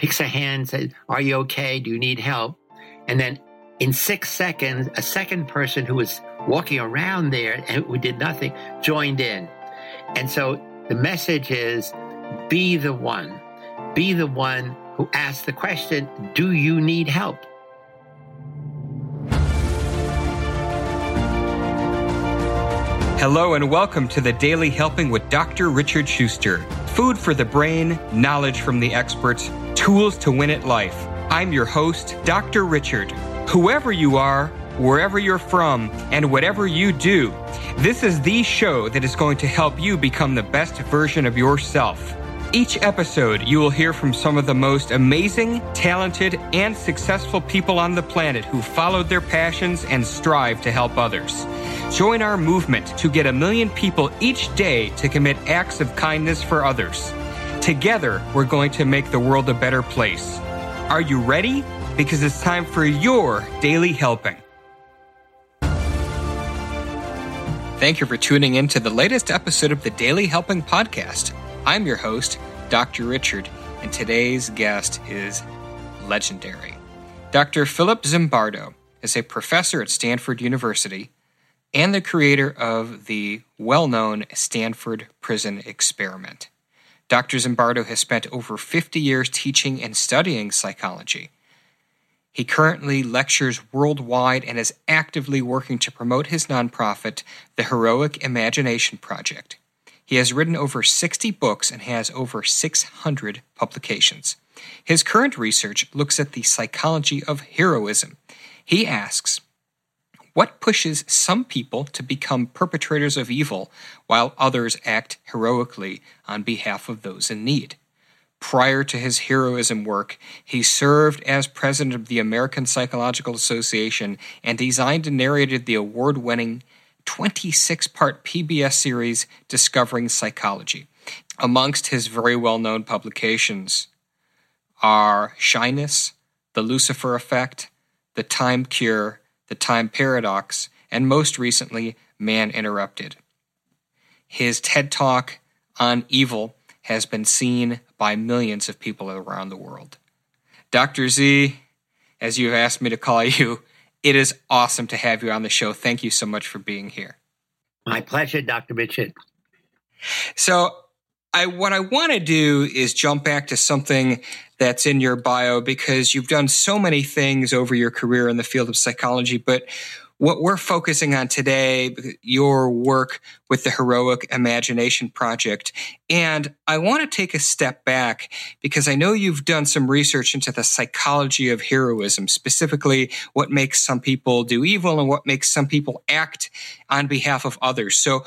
picks a hand, says, Are you okay? Do you need help? And then in six seconds, a second person who was walking around there and who did nothing joined in. And so the message is be the one, be the one who asks the question, Do you need help? Hello and welcome to the Daily Helping with Dr. Richard Schuster. Food for the brain, knowledge from the experts, tools to win at life. I'm your host, Dr. Richard. Whoever you are, wherever you're from, and whatever you do, this is the show that is going to help you become the best version of yourself. Each episode, you will hear from some of the most amazing, talented, and successful people on the planet who followed their passions and strive to help others. Join our movement to get a million people each day to commit acts of kindness for others. Together, we're going to make the world a better place. Are you ready? Because it's time for your daily helping. Thank you for tuning in to the latest episode of the Daily Helping Podcast. I'm your host, Dr. Richard, and today's guest is legendary. Dr. Philip Zimbardo is a professor at Stanford University and the creator of the well known Stanford Prison Experiment. Dr. Zimbardo has spent over 50 years teaching and studying psychology. He currently lectures worldwide and is actively working to promote his nonprofit, the Heroic Imagination Project. He has written over 60 books and has over 600 publications. His current research looks at the psychology of heroism. He asks, what pushes some people to become perpetrators of evil while others act heroically on behalf of those in need? Prior to his heroism work, he served as president of the American Psychological Association and designed and narrated the award winning 26 part PBS series Discovering Psychology. Amongst his very well known publications are Shyness, The Lucifer Effect, The Time Cure, the Time Paradox, and most recently, Man Interrupted. His TED Talk on evil has been seen by millions of people around the world. Dr. Z, as you have asked me to call you, it is awesome to have you on the show. Thank you so much for being here. My pleasure, Dr. Mitchell. So, I what I want to do is jump back to something that's in your bio because you've done so many things over your career in the field of psychology. But what we're focusing on today, your work with the Heroic Imagination Project. And I want to take a step back because I know you've done some research into the psychology of heroism, specifically what makes some people do evil and what makes some people act on behalf of others. So,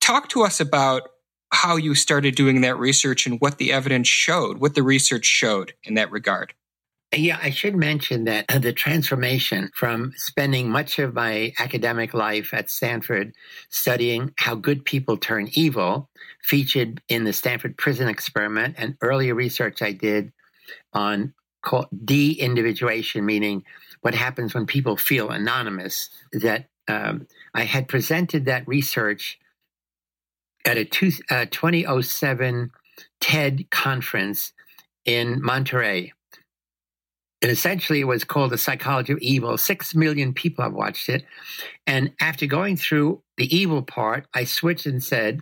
talk to us about how you started doing that research and what the evidence showed, what the research showed in that regard. Yeah, I should mention that the transformation from spending much of my academic life at Stanford studying how good people turn evil, featured in the Stanford Prison Experiment, and earlier research I did on de individuation, meaning what happens when people feel anonymous, that um, I had presented that research at a two, uh, 2007 TED conference in Monterey. And essentially, it was called The Psychology of Evil. Six million people have watched it. And after going through the evil part, I switched and said,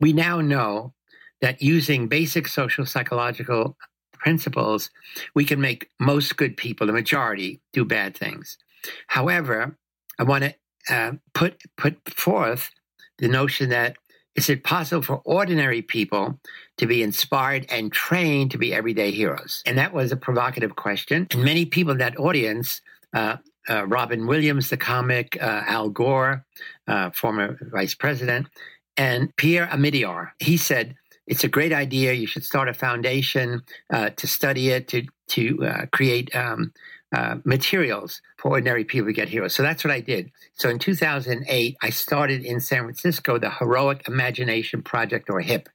We now know that using basic social psychological principles, we can make most good people, the majority, do bad things. However, I want to uh, put put forth the notion that is it possible for ordinary people to be inspired and trained to be everyday heroes? And that was a provocative question. And many people in that audience, uh, uh, Robin Williams, the comic, uh, Al Gore, uh, former vice president, and Pierre Omidyar, he said, it's a great idea. You should start a foundation uh, to study it, to to uh, create um, materials ordinary people get heroes. So that's what I did. So in 2008, I started in San Francisco the Heroic Imagination Project, or HIP.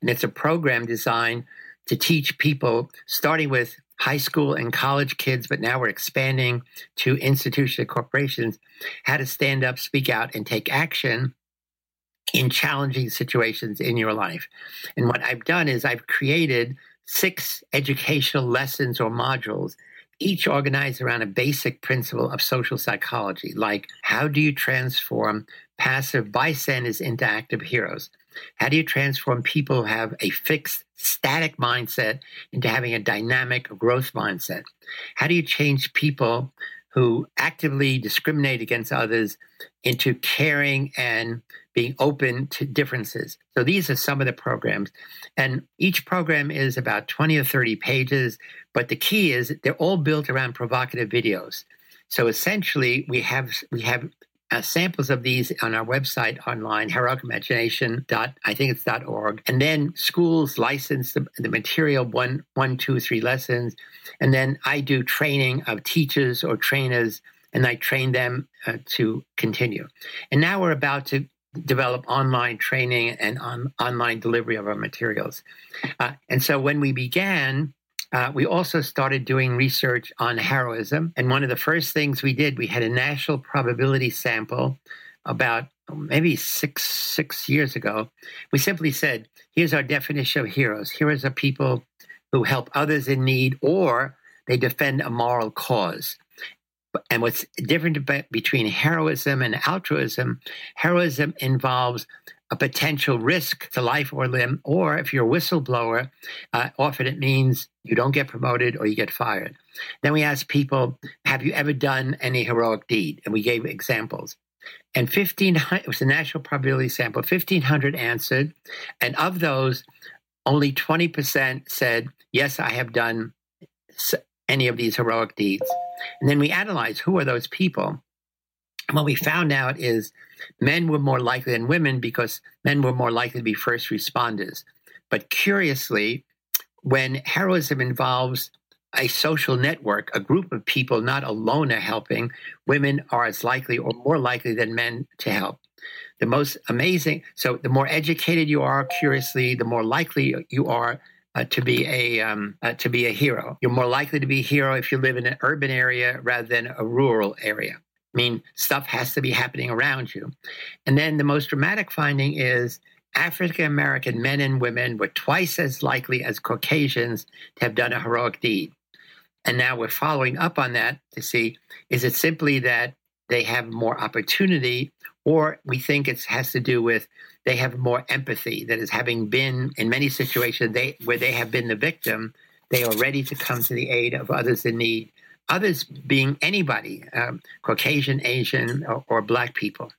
And it's a program designed to teach people, starting with high school and college kids, but now we're expanding to institutions and corporations, how to stand up, speak out, and take action in challenging situations in your life. And what I've done is I've created six educational lessons or modules, each organized around a basic principle of social psychology, like how do you transform passive bystanders into active heroes? How do you transform people who have a fixed, static mindset into having a dynamic growth mindset? How do you change people who actively discriminate against others into caring and being open to differences? So these are some of the programs. And each program is about 20 or 30 pages, but the key is they're all built around provocative videos. So essentially, we have we have uh, samples of these on our website online, heroic imagination I think it's org, and then schools license the, the material one one two three lessons, and then I do training of teachers or trainers, and I train them uh, to continue. And now we're about to develop online training and on, online delivery of our materials. Uh, and so when we began, uh, we also started doing research on heroism. And one of the first things we did, we had a national probability sample about maybe six six years ago. We simply said, here's our definition of heroes. Heroes are people who help others in need or they defend a moral cause. And what's different between heroism and altruism, heroism involves a potential risk to life or limb, or if you're a whistleblower, uh, often it means you don't get promoted or you get fired. Then we asked people, Have you ever done any heroic deed? And we gave examples. And 1,500, it was a national probability sample, 1,500 answered. And of those, only 20% said, Yes, I have done any of these heroic deeds. And then we analyzed who are those people. What we found out is men were more likely than women because men were more likely to be first responders. But curiously, when heroism involves a social network, a group of people not alone are helping, women are as likely or more likely than men to help. The most amazing, so the more educated you are, curiously, the more likely you are uh, to be a um, uh, to be a hero. You're more likely to be a hero if you live in an urban area rather than a rural area. I mean, stuff has to be happening around you. And then the most dramatic finding is African American men and women were twice as likely as Caucasians to have done a heroic deed. And now we're following up on that to see is it simply that they have more opportunity, or we think it has to do with they have more empathy. That is, having been in many situations they, where they have been the victim, they are ready to come to the aid of others in need others being anybody, um, Caucasian, Asian, or, or, Black people.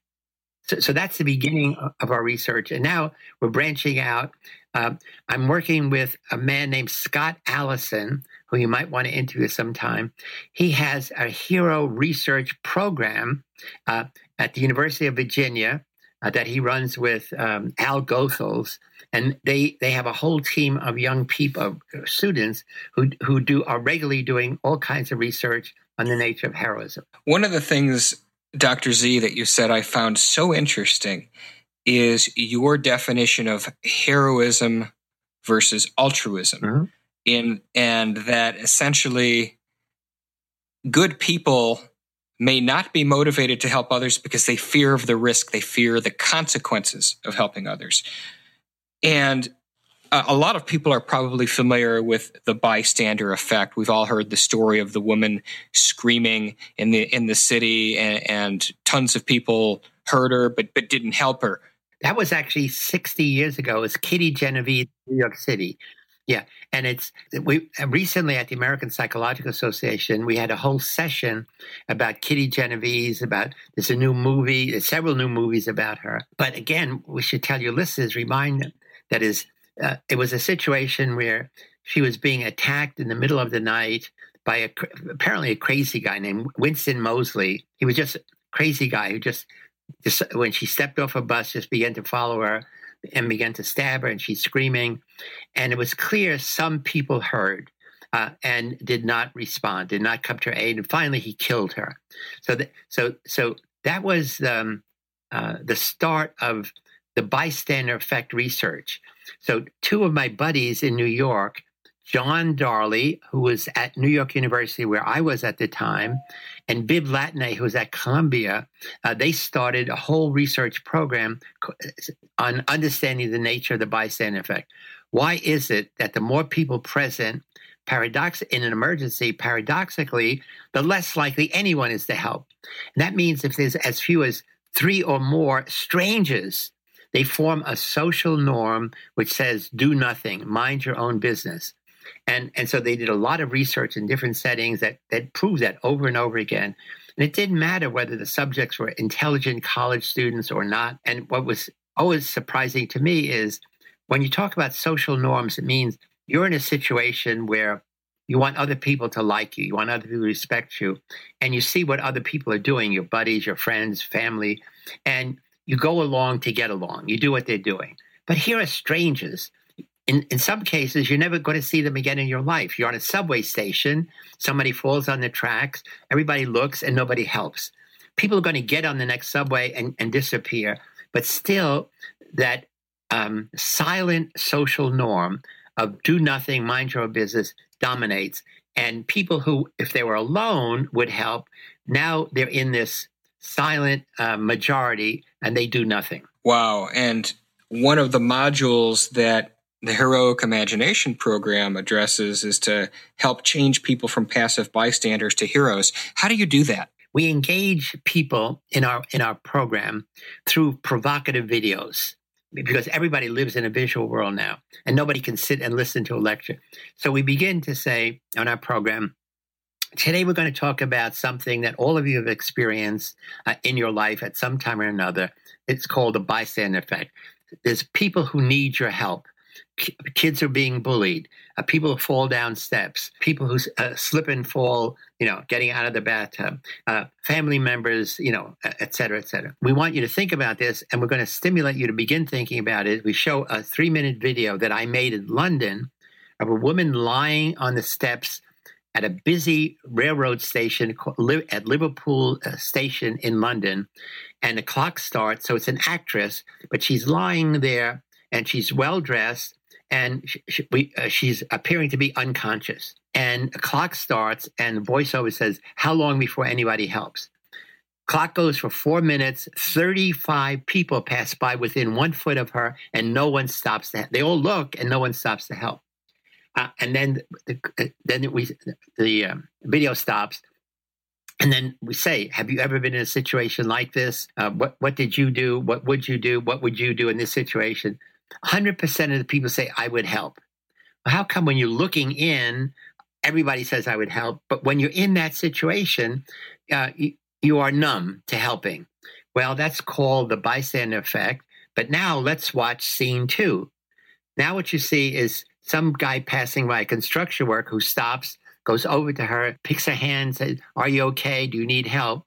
So, so, that's the beginning of our research. And now we're branching out. Uh, I'm working with a man named Scott Allison, who you might want to interview sometime. He has a hero research program uh, at the University of Virginia uh, that he runs with um, Al Goethals, and they they have a whole team of young people, students who who do are regularly doing all kinds of research on the nature of heroism. One of the things, Dr. Z, that you said I found so interesting is your definition of heroism versus altruism, mm-hmm. in and that essentially good people may not be motivated to help others because they fear of the risk, they fear the consequences of helping others. And a lot of people are probably familiar with the bystander effect. We've all heard the story of the woman screaming in the in the city, and, and tons of people heard her, but but didn't help her. That was actually 60 years ago. It was Kitty Genovese, in New York City. Yeah, and it's we recently at the American Psychological Association we had a whole session about Kitty Genovese. About there's a new movie, there's several new movies about her. But again, we should tell your listeners, remind them that is, uh, it was a situation where she was being attacked in the middle of the night by a apparently a crazy guy named Winston Moseley. He was just a crazy guy who just, just when she stepped off a bus, just began to follow her and began to stab her, and she's screaming. And it was clear some people heard uh, and did not respond, did not come to her aid. And finally, he killed her. So, that, so, so that was um, uh, the start of the bystander effect research. So, two of my buddies in New York, John Darley, who was at New York University, where I was at the time, and Bibb Latané, who was at Columbia, uh, they started a whole research program on understanding the nature of the bystander effect. Why is it that the more people present, paradox in an emergency, paradoxically, the less likely anyone is to help? And that means if there's as few as three or more strangers, they form a social norm which says do nothing, mind your own business. And, and so they did a lot of research in different settings that, that proved that over and over again. And it didn't matter whether the subjects were intelligent college students or not. And what was always surprising to me is when you talk about social norms, it means you're in a situation where you want other people to like you, you want other people to respect you, and you see what other people are doing, your buddies, your friends, family, and you go along to get along. You do what they're doing. But here are strangers in, in some cases, you're never going to see them again in your life. You're on a subway station, somebody falls on the tracks, everybody looks, and nobody helps. People are going to get on the next subway and, and disappear. But still, that um, silent social norm of do nothing, mind your business dominates. And people who, if they were alone, would help, now they're in this silent uh, majority and they do nothing. Wow. And one of the modules that the Heroic Imagination program addresses is to help change people from passive bystanders to heroes. How do you do that? We engage people in our in our program through provocative videos because everybody lives in a visual world now and nobody can sit and listen to a lecture. So we begin to say on our program, today we're going to talk about something that all of you have experienced uh, in your life at some time or another. It's called the bystander effect. There's people who need your help kids are being bullied, uh, people fall down steps, people who uh, slip and fall, you know, getting out of the bathtub, uh, family members, you know, et cetera, et cetera. We want you to think about this, and we're going to stimulate you to begin thinking about it. We show a three minute video that I made in London of a woman lying on the steps at a busy railroad station at Liverpool uh, Station in London, and the clock starts. So it's an actress, but she's lying there and she's well dressed and she, she, we, uh, she's appearing to be unconscious. And a clock starts, and voiceover says, How long before anybody helps? Clock goes for four minutes. 35 people pass by within one foot of her, and no one stops to They all look, and no one stops to help. Uh, and then the, uh, then we the um, video stops, and then we say, "Have you ever been in a situation like this? Uh, what what did you do? What would you do? What would you do in this situation?" 100% of the people say, I would help. How come when you're looking in, everybody says, I would help, but when you're in that situation, uh, you, you are numb to helping? Well, that's called the bystander effect. But now let's watch scene two. Now, what you see is some guy passing by a construction work who stops, goes over to her, picks her hand, says, Are you okay? Do you need help?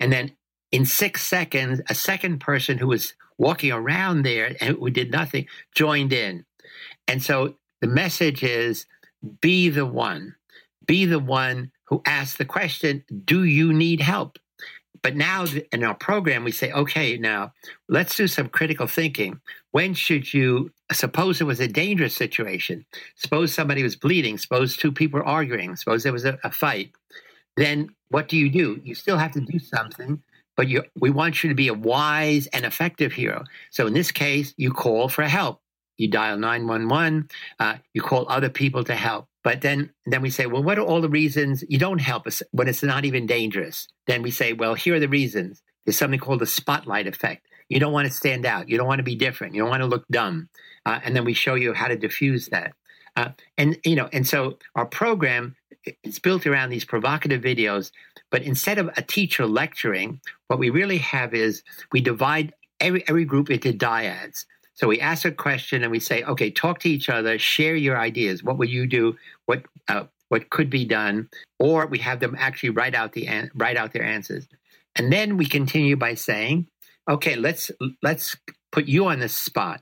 And then in six seconds, a second person who was walking around there and who did nothing joined in. And so the message is be the one, be the one who asks the question, Do you need help? But now in our program, we say, okay, now let's do some critical thinking. When should you suppose it was a dangerous situation? Suppose somebody was bleeding, suppose two people were arguing, suppose there was a, a fight. Then what do you do? You still have to do something but you, we want you to be a wise and effective hero. So in this case, you call for help. You dial 911, uh, you call other people to help. But then, then we say, well, what are all the reasons you don't help us when it's not even dangerous? Then we say, well, here are the reasons. There's something called the spotlight effect. You don't want to stand out. You don't want to be different. You don't want to look dumb. Uh, and then we show you how to diffuse that. Uh, and you know, and so our program it's built around these provocative videos. But instead of a teacher lecturing, what we really have is we divide every, every group into dyads. So we ask a question and we say, okay, talk to each other, share your ideas. What would you do? What uh, what could be done? Or we have them actually write out the write out their answers, and then we continue by saying, okay, let's let's put you on the spot.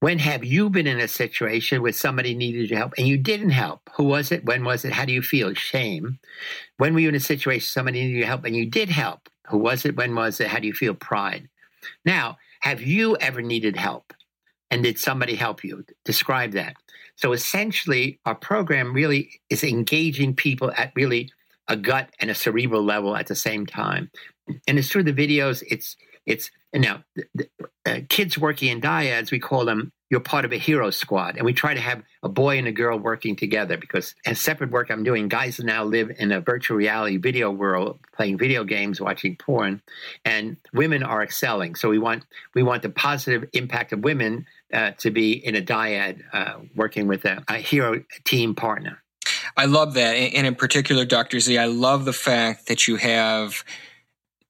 When have you been in a situation where somebody needed your help and you didn't help? Who was it? When was it? How do you feel? Shame. When were you in a situation somebody needed your help and you did help? Who was it? When was it? How do you feel? Pride. Now, have you ever needed help? And did somebody help you? Describe that. So essentially, our program really is engaging people at really a gut and a cerebral level at the same time. And it's through the videos, it's it's now, uh, kids working in dyads, we call them you're part of a hero squad. And we try to have a boy and a girl working together because as separate work I'm doing, guys now live in a virtual reality video world, playing video games, watching porn, and women are excelling. So we want we want the positive impact of women uh, to be in a dyad uh, working with a, a hero team partner. I love that. And in particular, Dr. Z, I love the fact that you have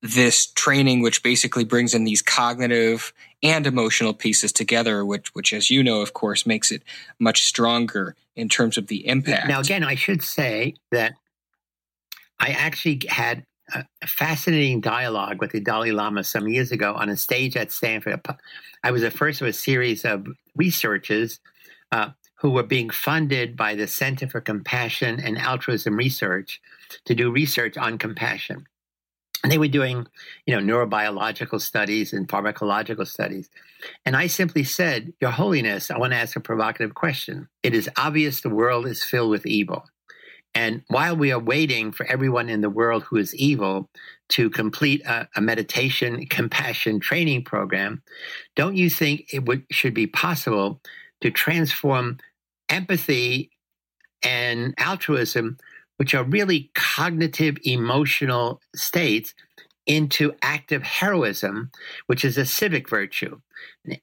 this training, which basically brings in these cognitive and emotional pieces together, which, which, as you know, of course, makes it much stronger in terms of the impact. Now, again, I should say that I actually had a fascinating dialogue with the Dalai Lama some years ago on a stage at Stanford. I was the first of a series of researchers uh, who were being funded by the Center for Compassion and Altruism Research to do research on compassion. And they were doing, you know, neurobiological studies and pharmacological studies. And I simply said, Your Holiness, I want to ask a provocative question. It is obvious the world is filled with evil. And while we are waiting for everyone in the world who is evil to complete a, a meditation compassion training program, don't you think it would, should be possible to transform empathy and altruism which are really cognitive emotional states, into active heroism, which is a civic virtue,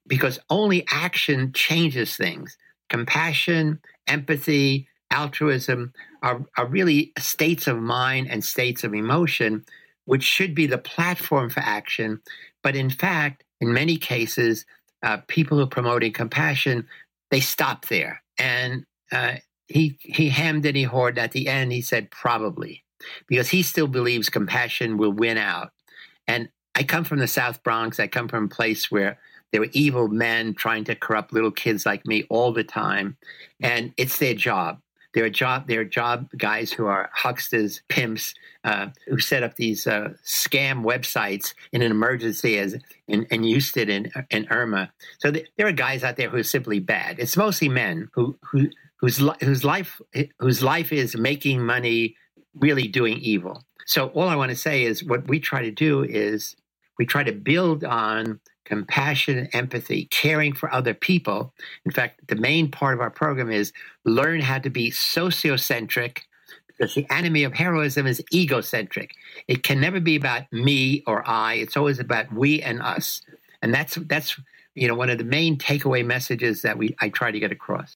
because only action changes things. Compassion, empathy, altruism are, are really states of mind and states of emotion, which should be the platform for action. But in fact, in many cases, uh, people who are promoting compassion, they stop there. And uh, he he hemmed and he hawed. At the end, he said probably because he still believes compassion will win out. And I come from the South Bronx. I come from a place where there were evil men trying to corrupt little kids like me all the time, and it's their job. They're job. They're job guys who are hucksters, pimps, uh, who set up these uh, scam websites in an emergency as in, and used it in in Irma. So th- there are guys out there who are simply bad. It's mostly men who who whose whose life whose life is making money, really doing evil. So all I want to say is what we try to do is we try to build on compassion, empathy, caring for other people. In fact, the main part of our program is learn how to be sociocentric because the enemy of heroism is egocentric. It can never be about me or I. It's always about we and us. And that's that's you know one of the main takeaway messages that we I try to get across.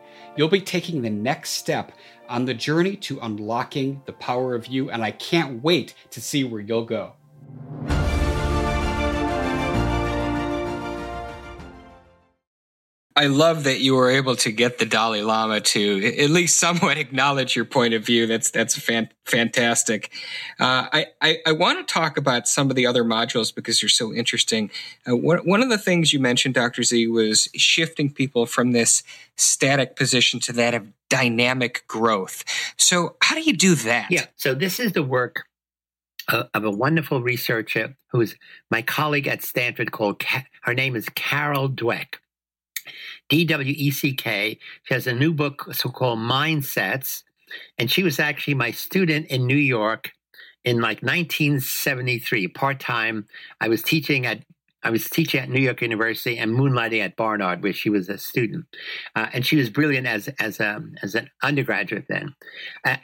You'll be taking the next step on the journey to unlocking the power of you, and I can't wait to see where you'll go. I love that you were able to get the Dalai Lama to at least somewhat acknowledge your point of view. That's that's fan, fantastic. Uh, I, I, I want to talk about some of the other modules because they're so interesting. Uh, one, one of the things you mentioned, Dr. Z, was shifting people from this static position to that of dynamic growth. So how do you do that? Yeah. So this is the work uh, of a wonderful researcher who is my colleague at Stanford called, her name is Carol Dweck. D W E C K. She has a new book so called Mindsets. And she was actually my student in New York in like 1973, part time. I was teaching at I was teaching at New York University and moonlighting at Barnard, where she was a student, uh, and she was brilliant as as a as an undergraduate then.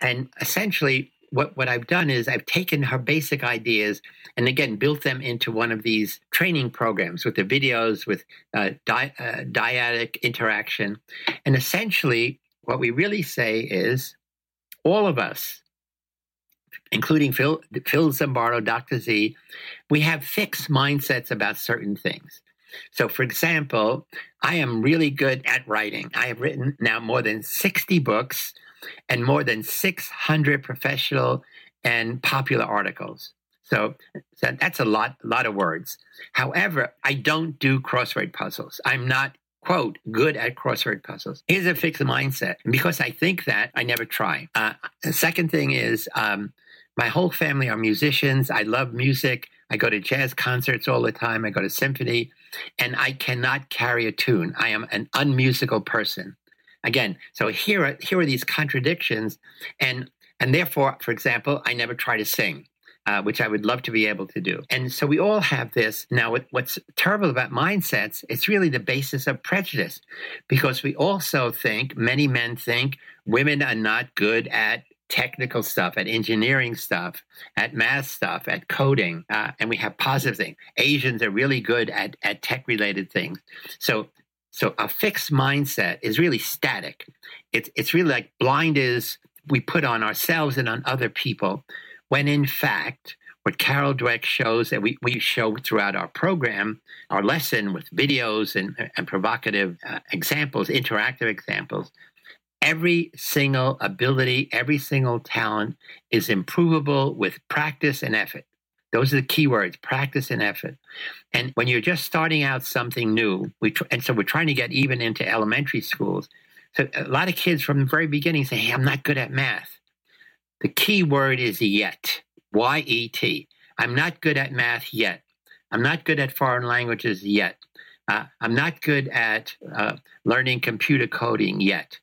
And essentially, what what I've done is I've taken her basic ideas and again built them into one of these training programs with the videos with uh, di- uh, dyadic interaction. And essentially what we really say is all of us including phil phil zimbardo dr z we have fixed mindsets about certain things. So for example i am really good at writing. I have written now more than 60 books and more than 600 professional and popular articles So, so that's a lot, lot of words. However, I don't do crossword puzzles. I'm not quote, good at crossword puzzles. Here's a fixed mindset. And because I think that, I never try. Uh, the second thing is um, my whole family are musicians. I love music. I go to jazz concerts all the time. I go to symphony, and I cannot carry a tune. I am an unmusical person. Again, so here are, here are these contradictions, and and therefore, for example, I never try to sing uh, which I would love to be able to do. And so we all have this. Now, what's terrible about mindsets, it's really the basis of prejudice because we also think, many men think, women are not good at technical stuff, at engineering stuff, at math stuff, at coding, uh, and we have positive things. Asians are really good at, at tech related things. So so a fixed mindset is really static. It's it's really like blinders we put on ourselves and on other people when in fact, what Carol Dweck shows that we, we show throughout our program, our lesson with videos and, and provocative uh, examples, interactive examples, every single ability, every single talent is improvable with practice and effort. Those are the key words practice and effort. And when you're just starting out something new, we tr- and so we're trying to get even into elementary schools. So a lot of kids from the very beginning say, Hey, I'm not good at math. The key word is yet. Y E T. I'm not good at math yet. I'm not good at foreign languages yet. Uh, I'm not good at uh, learning computer coding yet.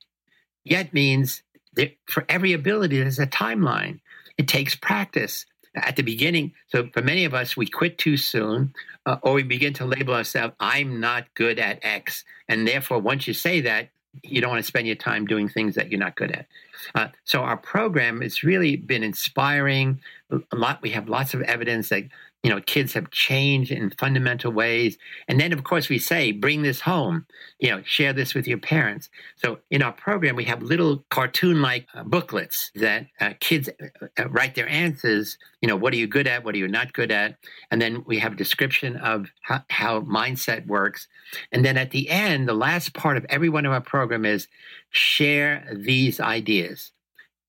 Yet means that for every ability, there's a timeline. It takes practice at the beginning. So for many of us, we quit too soon, uh, or we begin to label ourselves, I'm not good at X. And therefore, once you say that, you don't want to spend your time doing things that you're not good at. Uh, so our program has really been inspiring. A lot. We have lots of evidence that you know kids have changed in fundamental ways. And then of course we say bring this home you know share this with your parents. So in our program we have little cartoon like uh, booklets that uh, kids uh, uh, write their answers you know what are you good at? What are you not good at? And then we have a description of how, how mindset works. And then at the end the last part of every one of our program is share these ideas.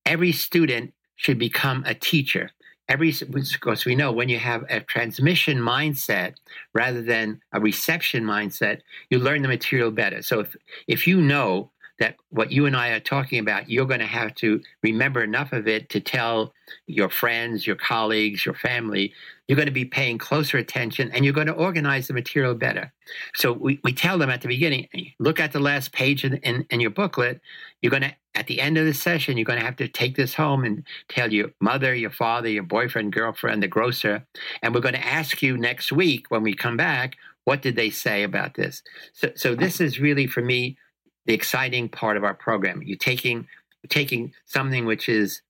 Every student should become a teacher every of course we know when you have a transmission mindset rather than a reception mindset you learn the material better. So if if you know that what you and I are talking about, you're going to have to remember enough of it to tell your friends, your colleagues, your family. You're going to be paying closer attention and you're going to organize the material better. So we, we tell them at the beginning look at the last page in, in, in your booklet. You're going to, at the end of the session, you're going to have to take this home and tell your mother, your father, your boyfriend, girlfriend, the grocer. And we're going to ask you next week when we come back, what did they say about this? So, so this is really for me the exciting part of our program. You're taking taking something which is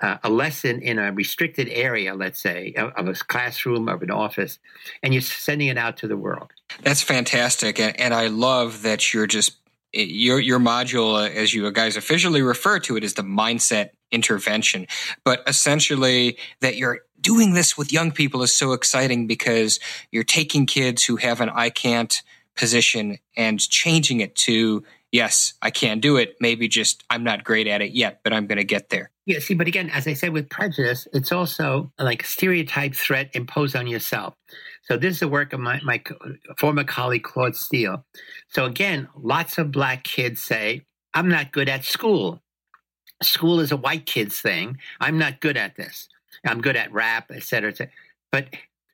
uh, a lesson in a restricted area, let's say, of, of, a classroom, of an office, and you're sending it out to the world. That's fantastic, and, and I love that you're just your your module, uh, as you guys officially refer to it, is the mindset intervention. But essentially, that you're doing this with young people is so exciting because you're taking kids who have an I can't position and changing it to yes, I can do it. Maybe just I'm not great at it yet, but I'm going to get there. Yeah, see, but again, as I said with prejudice, it's also like stereotype threat imposed on yourself. So this is the work of my, my former colleague Claude Steele. So again, lots of black kids say, I'm not good at school. School is a white kid's thing. I'm not good at this. I'm good at rap, et cetera, et cetera. But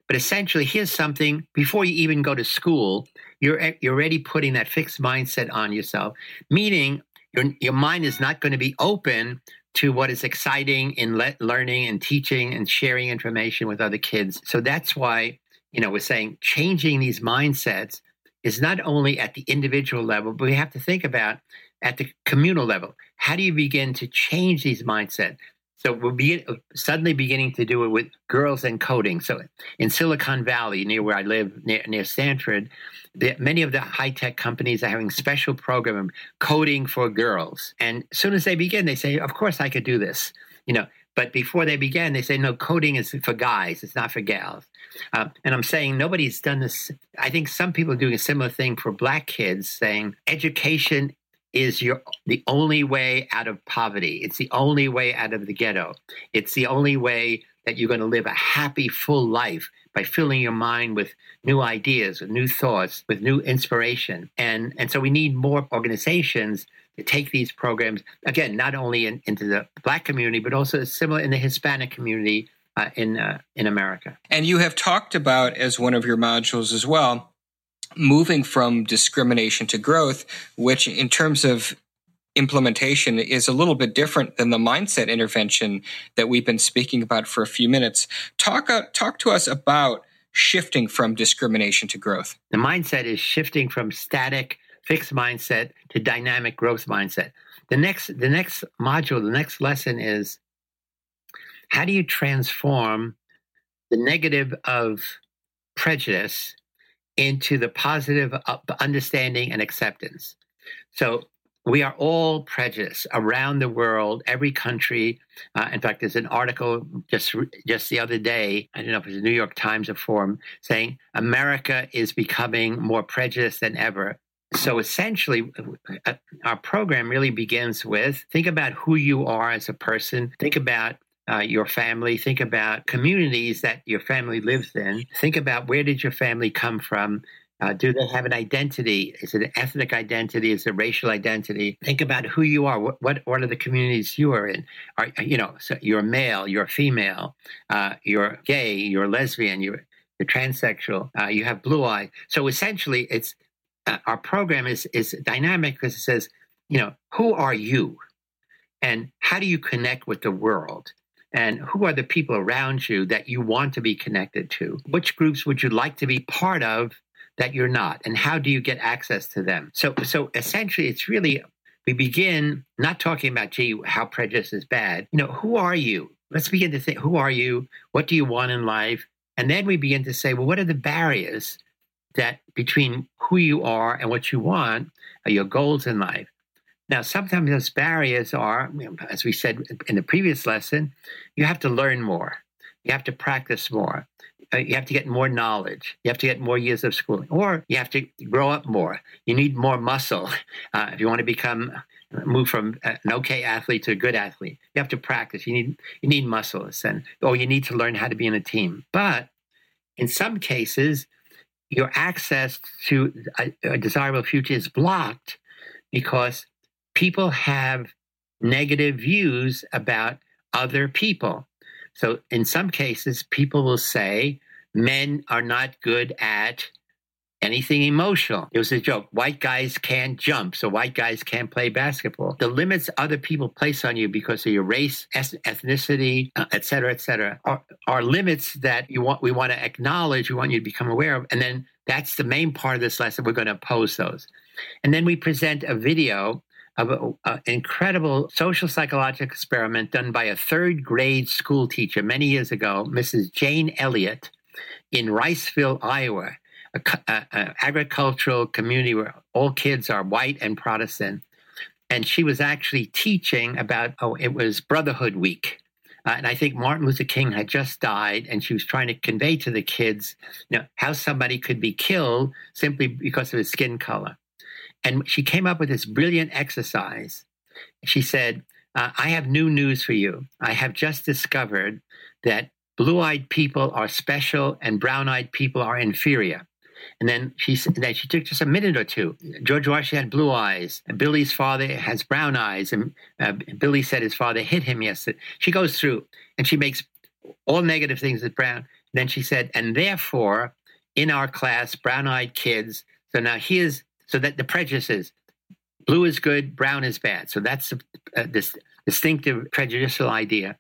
but essentially, here's something before you even go to school, you're, eh, you're already putting that fixed mindset on yourself, meaning your, your mind is not going to be open to what is exciting in le- learning and teaching and sharing information with other kids. So that's why, you know, we're saying changing these mindsets is not only at the individual level, but we have to think about at the communal level. How do you begin to change these mindsets? So we're begin, suddenly beginning to do it with girls and coding. So in Silicon Valley, near where I live, near, near Stanford, the, many of the high tech companies are having special program coding for girls. And as soon as they begin, they say, "Of course, I could do this." You know, but before they begin, they say, "No, coding is for guys; it's not for gals." Uh, and I'm saying nobody's done this. I think some people are doing a similar thing for black kids, saying education is your the only way out of poverty. It's the only way out of the ghetto. It's the only way that you're going to live a happy, full life by filling your mind with new ideas, with new thoughts, with new inspiration. And, and so we need more organizations to take these programs, again, not only in, into the Black community, but also similar in the Hispanic community uh, in, uh, in America. And you have talked about, as one of your modules as well, moving from discrimination to growth, which in terms of implementation is a little bit different than the mindset intervention that we've been speaking about for a few minutes. Talk, uh, talk to us about shifting from discrimination to growth. The mindset is shifting from static, fixed mindset to dynamic growth mindset. The next, the next module, the next lesson is how do you transform the negative of prejudice into the positive understanding and acceptance? So we are all prejudiced around the world, every country. Uh, in fact, there's an article just just the other day. I don't know if it's the New York Times or Forum saying America is becoming more prejudiced than ever. So essentially, uh, our program really begins with think about who you are as a person. Think about uh, your family. Think about communities that your family lives in. Think about where did your family come from. Uh, do they have an identity? Is it an ethnic identity? Is it a racial identity? Think about who you are. What what, are the communities you are in? Are you know? So you're male. You're female. Uh, you're gay. You're lesbian. You're you're transsexual. Uh, you have blue eyes. So essentially, it's uh, our program is is dynamic because it says, you know, who are you, and how do you connect with the world? And who are the people around you that you want to be connected to? Which groups would you like to be part of that you're not? And how do you get access to them? So so essentially it's really we begin not talking about gee how prejudice is bad. You know who are you? Let's begin to think who are you? What do you want in life? And then we begin to say well what are the barriers that between who you are and what you want are your goals in life now sometimes those barriers are as we said in the previous lesson you have to learn more you have to practice more uh, you have to get more knowledge. You have to get more years of schooling, or you have to grow up more. You need more muscle uh, if you want to become move from an okay athlete to a good athlete. You have to practice. You need you need muscles, and or you need to learn how to be in a team. But in some cases, your access to a, a desirable future is blocked because people have negative views about other people. So in some cases, people will say men are not good at anything emotional. It was a joke. White guys can't jump, so white guys can't play basketball. The limits other people place on you because of your race, ethnicity, uh, et cetera, et cetera, are, are limits that you want. We want to acknowledge. We want you to become aware of, and then that's the main part of this lesson. We're going to oppose those, and then we present a video of an incredible social psychological experiment done by a third grade school teacher many years ago, Mrs. Jane Elliott, in Riceville, Iowa, an agricultural community where all kids are white and Protestant. And she was actually teaching about, oh, it was Brotherhood Week. Uh, and I think Martin Luther King had just died, and she was trying to convey to the kids you know, how somebody could be killed simply because of his skin color. And she came up with this brilliant exercise. She said, uh, I have new news for you. I have just discovered that blue eyed people are special and brown eyed people are inferior. And then she then she took just a minute or two. George Washington had blue eyes, Billy's father has brown eyes, and uh, Billy said his father hit him yesterday. She goes through and she makes all negative things with brown. then she said, and therefore, in our class, brown eyed kids. So now here's so that the prejudices blue is good, brown is bad. So that's uh, this distinctive prejudicial idea.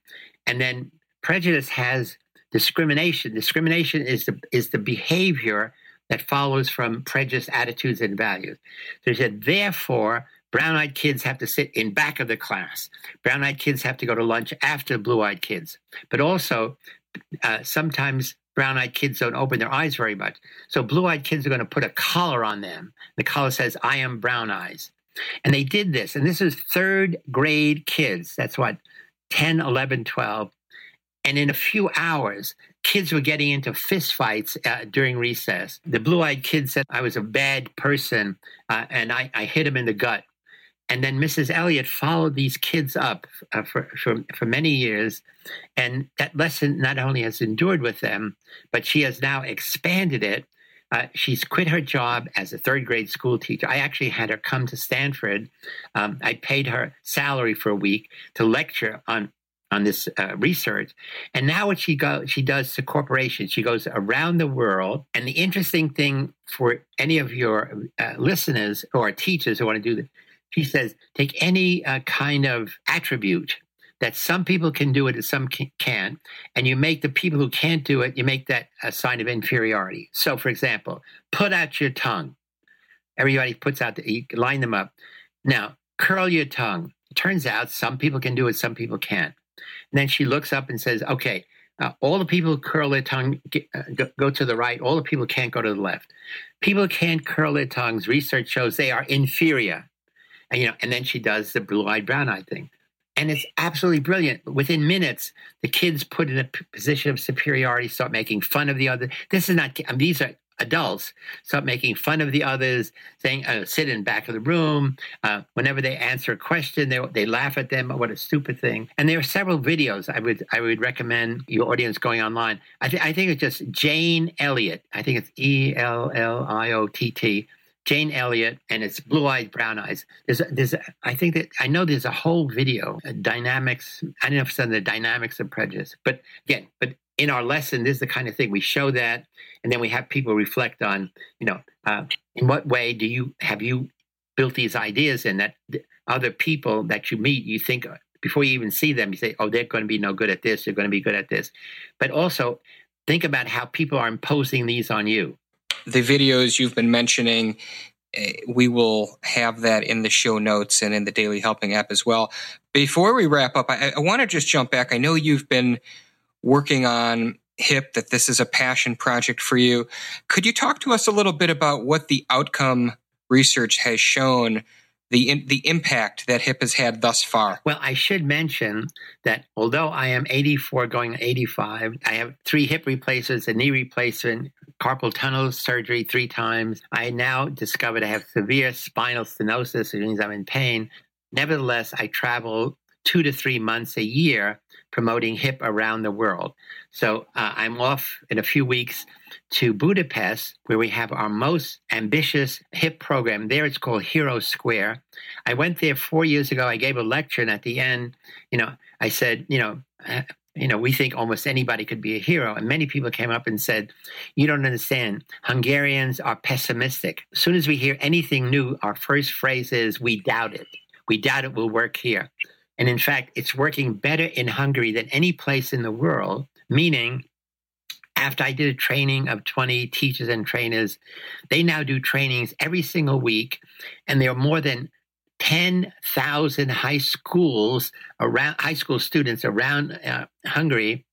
And then prejudice has discrimination. Discrimination is the is the behavior that follows from prejudice attitudes and values. So he said, therefore, brown-eyed kids have to sit in back of the class. Brown-eyed kids have to go to lunch after blue-eyed kids. But also, uh, sometimes brown-eyed kids don't open their eyes very much. So blue-eyed kids are going to put a collar on them. The collar says, "I am brown eyes." And they did this. And this is third grade kids. That's what 10, 11, 12. And in a few hours, kids were getting into fistfights uh, during recess. The blue eyed kid said I was a bad person uh, and I, I hit him in the gut. And then Mrs. Elliott followed these kids up uh, for, for, for many years. And that lesson not only has endured with them, but she has now expanded it. Uh, she's quit her job as a third grade school teacher. I actually had her come to Stanford. Um, I paid her salary for a week to lecture on on this uh, research. And now what she go she does to corporations. She goes around the world. And the interesting thing for any of your uh, listeners or teachers who want to do she says, take any uh, kind of attribute that some people can do it and some can't, and you make the people who can't do it, you make that a sign of inferiority. So, for example, put out your tongue. Everybody puts out the, you line them up. Now, curl your tongue. It turns out some people can do it, some people can't. And then she looks up and says, okay, uh, all the people who curl their tongue get, uh, go, go, to the right. All the people can't go to the left. People can't curl their tongues. Research shows they are inferior. And, you know, and then she does the blue-eyed, brown-eyed thing, and it's absolutely brilliant. Within minutes, the kids put in a position of superiority, start making fun of the other. This is not. I mean, these are adults start making fun of the others, saying, uh, sit in back of the room. Uh, whenever they answer a question, they, they laugh at them. What a stupid thing. And there are several videos I would I would recommend your audience going online. I, th- I think it's just Jane Elliott. I think it's E L L I O T T. Jane Elliott, and it's Blue Eyes, Brown Eyes. There's, there's, I think that I know there's a whole video, uh, dynamics. I don't know if it's on the dynamics of prejudice, but again, but in our lesson, this is the kind of thing we show that, and then we have people reflect on, you know, uh, in what way do you have you built these ideas in that other people that you meet, you think uh, before you even see them, you say, oh, they're going to be no good at this, they're going to be good at this, but also think about how people are imposing these on you the videos you've been mentioning, eh, we will have that in the show notes and in the Daily Helping app as well. Before we wrap up, I, I want to just jump back. I know you've been working on HIP, that this is a passion project for you. Could you talk to us a little bit about what the outcome research has shown the the impact that HIP has had thus far? Well, I should mention that although I am 84 going 85, I have three hip replacements, a knee replacement, carpal tunnel surgery three times. I now discovered I have severe spinal stenosis, which means I'm in pain. Nevertheless, I travel two to three months a year promoting HIP around the world. So uh, I'm off in a few weeks to Budapest, where we have our most ambitious HIP program. There it's called Hero Square. I went there four years ago. I gave a lecture, and at the end, you know, I said, you know, uh, you know, we think almost anybody could be a hero. And many people came up and said, You don't understand. Hungarians are pessimistic. As soon as we hear anything new, our first phrase is, We doubt it. We doubt it will work here. And in fact, it's working better in Hungary than any place in the world, meaning after I did a training of 20 teachers and trainers, they now do trainings every single week. And there are more than 10,000 high schools around, high school students around uh, Hungary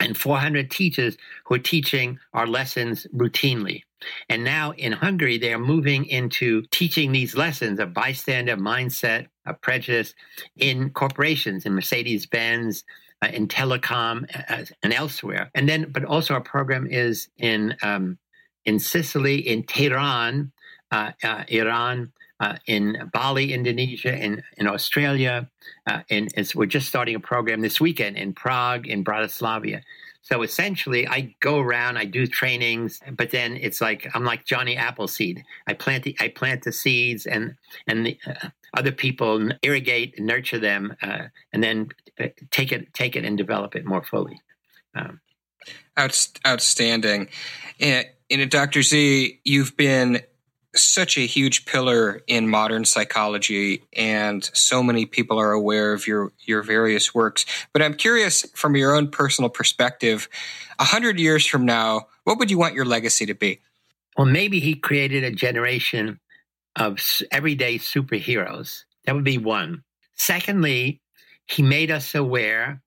and 400 teachers who are teaching our lessons routinely. And now in Hungary, they are moving into teaching these lessons of bystander mindset, of prejudice in corporations, in Mercedes Benz, uh, in telecom, uh, and elsewhere. And then, but also our program is in um, in Sicily, in Tehran, uh, uh Iran, uh, in Bali, Indonesia, in, in Australia. Uh, and we're just starting a program this weekend in Prague, in Bratislava. So essentially, I go around, I do trainings, but then it's like I'm like Johnny Appleseed. I plant the I plant the seeds, and and the, uh, other people irrigate, and nurture them, uh, and then uh, take it take it and develop it more fully. Um, outstanding. And, and Dr. Z, you've been such a huge pillar in modern psychology and so many people are aware of your your various works. But i'm curious from your own personal perspective a hundred years from now what would you want your legacy to be? Well maybe he created a generation of everyday superheroes. That would be one. Secondly he made us aware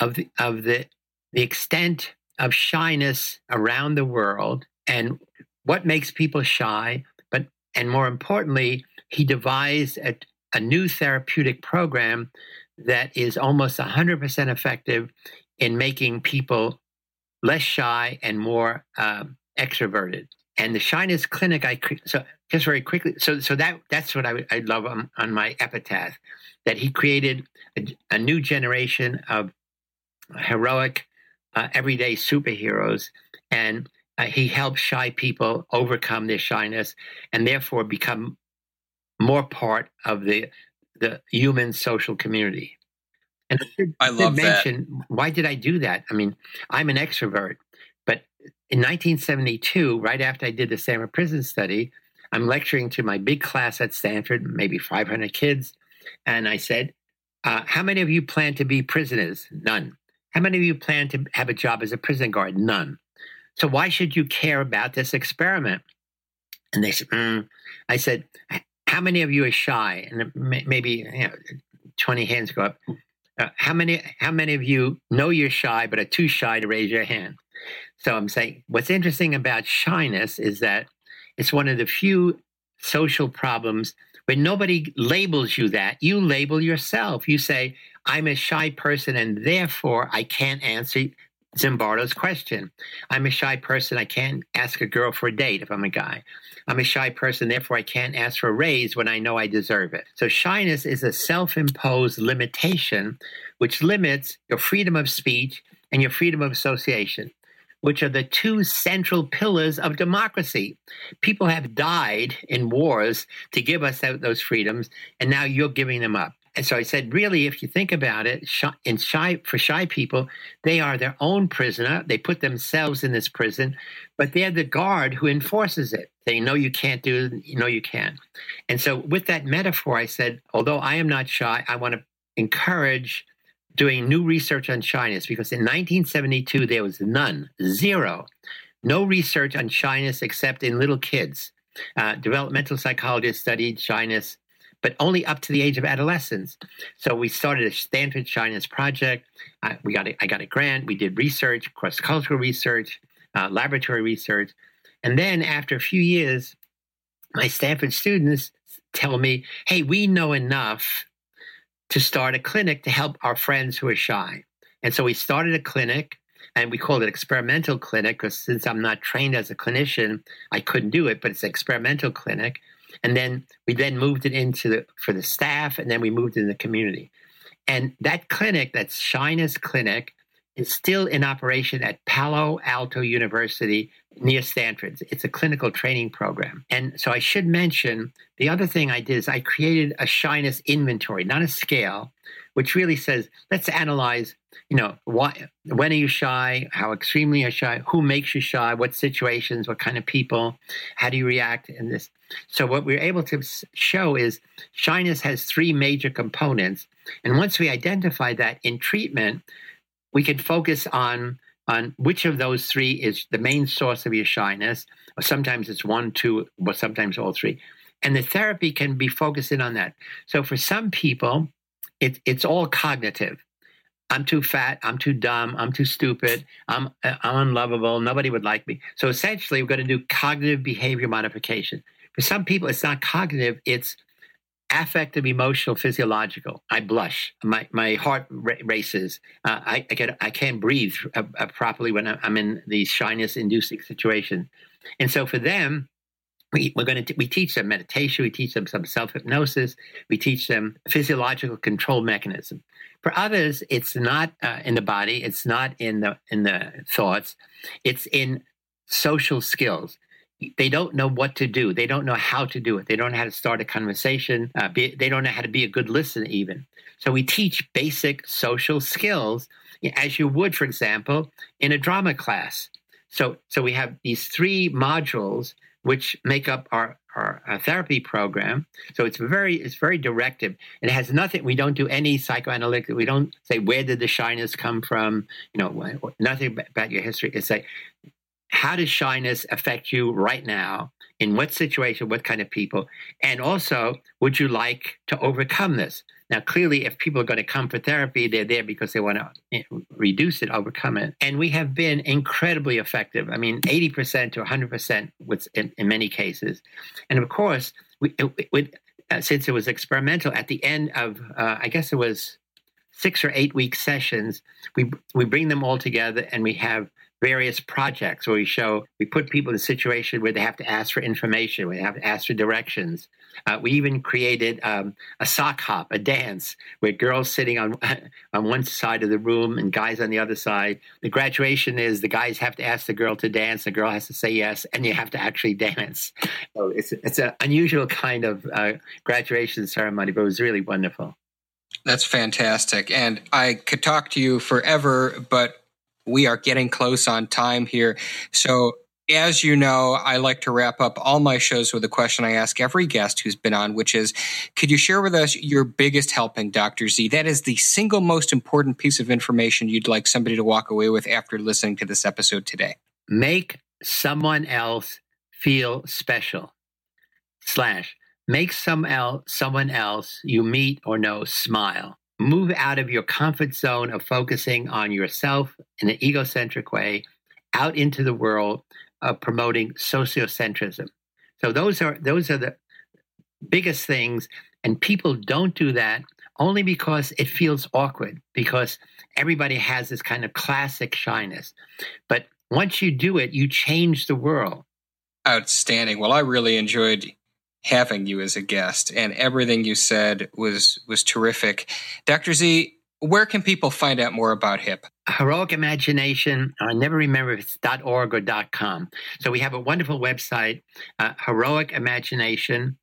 of the, of the the extent of shyness around the world and what makes people shy and more importantly, he devised a, a new therapeutic program that is almost 100% effective in making people less shy and more um, extroverted. And the shyness clinic, I so just very quickly. So, so that that's what I, I love on, on my epitaph, that he created a, a new generation of heroic, uh, everyday superheroes, and uh, he helps shy people overcome their shyness and therefore become more part of the the human social community. And I love mention, that. Why did I do that? I mean, I'm an extrovert, but in 1972, right after I did the Stanford Prison Study, I'm lecturing to my big class at Stanford, maybe 500 kids, and I said, uh, "How many of you plan to be prisoners? None. How many of you plan to have a job as a prison guard? None. So why should you care about this experiment?" And they said, mm. "I said, how many of you are shy?" And maybe you know, 20 hands go up. Uh, how many how many of you know you're shy but are too shy to raise your hand? So I'm saying what's interesting about shyness is that it's one of the few social problems where nobody labels you that. You label yourself. You say, I'm a shy person and therefore I can't answer Zimbardo's question. I'm a shy person. I can't ask a girl for a date if I'm a guy. I'm a shy person, therefore I can't ask for a raise when I know I deserve it. So shyness is a self-imposed limitation which limits your freedom of speech and your freedom of association, which are the two central pillars of democracy. People have died in wars to give us those freedoms, and now you're giving them up. And so I said, really, if you think about it, shy, in shy for shy people, they are their own prisoner. They put themselves in this prison, but they're the guard who enforces it. They know you can't do, you know you can. And so with that metaphor, I said, although I am not shy, I want to encourage doing new research on shyness because in 1972 there was none, zero, no research on shyness except in little kids. Uh, developmental psychologists studied shyness but only up to the age of adolescence. So we started a Stanford Shyness Project. Uh, we got a, I got a grant. We did research, cross cultural research, uh, laboratory research, and then after a few years, my Stanford students tell me, "Hey, we know enough to start a clinic to help our friends who are shy." And so we started a clinic and we called it experimental clinic because since I'm not trained as a clinician, I couldn't do it, but it's an experimental clinic. And then we then moved it into the, for the staff, and then we moved it in the community. And that clinic, that Shyness Clinic, is still in operation at Palo Alto University near Stanford. It's a clinical training program. And so I should mention the other thing I did is I created a shyness inventory, not a scale, which really says let's analyze you know why when are you shy how extremely are you shy who makes you shy what situations what kind of people how do you react in this so what we're able to show is shyness has three major components and once we identify that in treatment we can focus on on which of those three is the main source of your shyness or sometimes it's one two or sometimes all three and the therapy can be focusing on that so for some people it, it's all cognitive. I'm too fat. I'm too dumb. I'm too stupid. I'm, uh, I'm unlovable. Nobody would like me. So essentially, we're going to do cognitive behavior modification. For some people, it's not cognitive, it's affective, emotional, physiological. I blush. My, my heart races. Uh, I, I, get, I can't breathe uh, uh, properly when I'm in these shyness inducing situations. And so for them, we, we're going to we teach them meditation we teach them some self-hypnosis we teach them physiological control mechanism for others it's not uh, in the body it's not in the in the thoughts it's in social skills they don't know what to do they don't know how to do it they don't know how to start a conversation uh, be, they don't know how to be a good listener even so we teach basic social skills as you would for example in a drama class so so we have these three modules which make up our, our, our, therapy program. So it's very it's very directive. It has nothing. We don't do any psychoanalytic. We don't say where did the shyness come from. You know, nothing about your history. It's like how does shyness affect you right now? In what situation? What kind of people? And also, would you like to overcome this? Now, clearly, if people are going to come for therapy, they're there because they want to eh, reduce it, overcome it. And we have been incredibly effective. I mean, 80% to 100% with, in, in many cases. And of course, we, it, it, uh, since it was experimental, at the end of, uh, I guess it was six or eight week sessions, we, we bring them all together and we have various projects where we show, we put people in a situation where they have to ask for information, we have to ask for directions. Uh, we even created um, a sock hop, a dance, where girls sitting on on one side of the room and guys on the other side. The graduation is the guys have to ask the girl to dance, the girl has to say yes, and you have to actually dance. So it's it's an unusual kind of uh, graduation ceremony, but it was really wonderful. That's fantastic. And I could talk to you forever, but we are getting close on time here. So, as you know, I like to wrap up all my shows with a question I ask every guest who's been on, which is Could you share with us your biggest helping, Dr. Z? That is the single most important piece of information you'd like somebody to walk away with after listening to this episode today. Make someone else feel special. Slash, make some el- someone else you meet or know smile move out of your comfort zone of focusing on yourself in an egocentric way out into the world of promoting sociocentrism. So those are those are the biggest things and people don't do that only because it feels awkward because everybody has this kind of classic shyness. But once you do it, you change the world. Outstanding. Well, I really enjoyed having you as a guest, and everything you said was was terrific. Dr. Z, where can people find out more about HIP? Heroic Imagination. I never remember if it's .org or .com. So we have a wonderful website, uh, Heroic Imagination.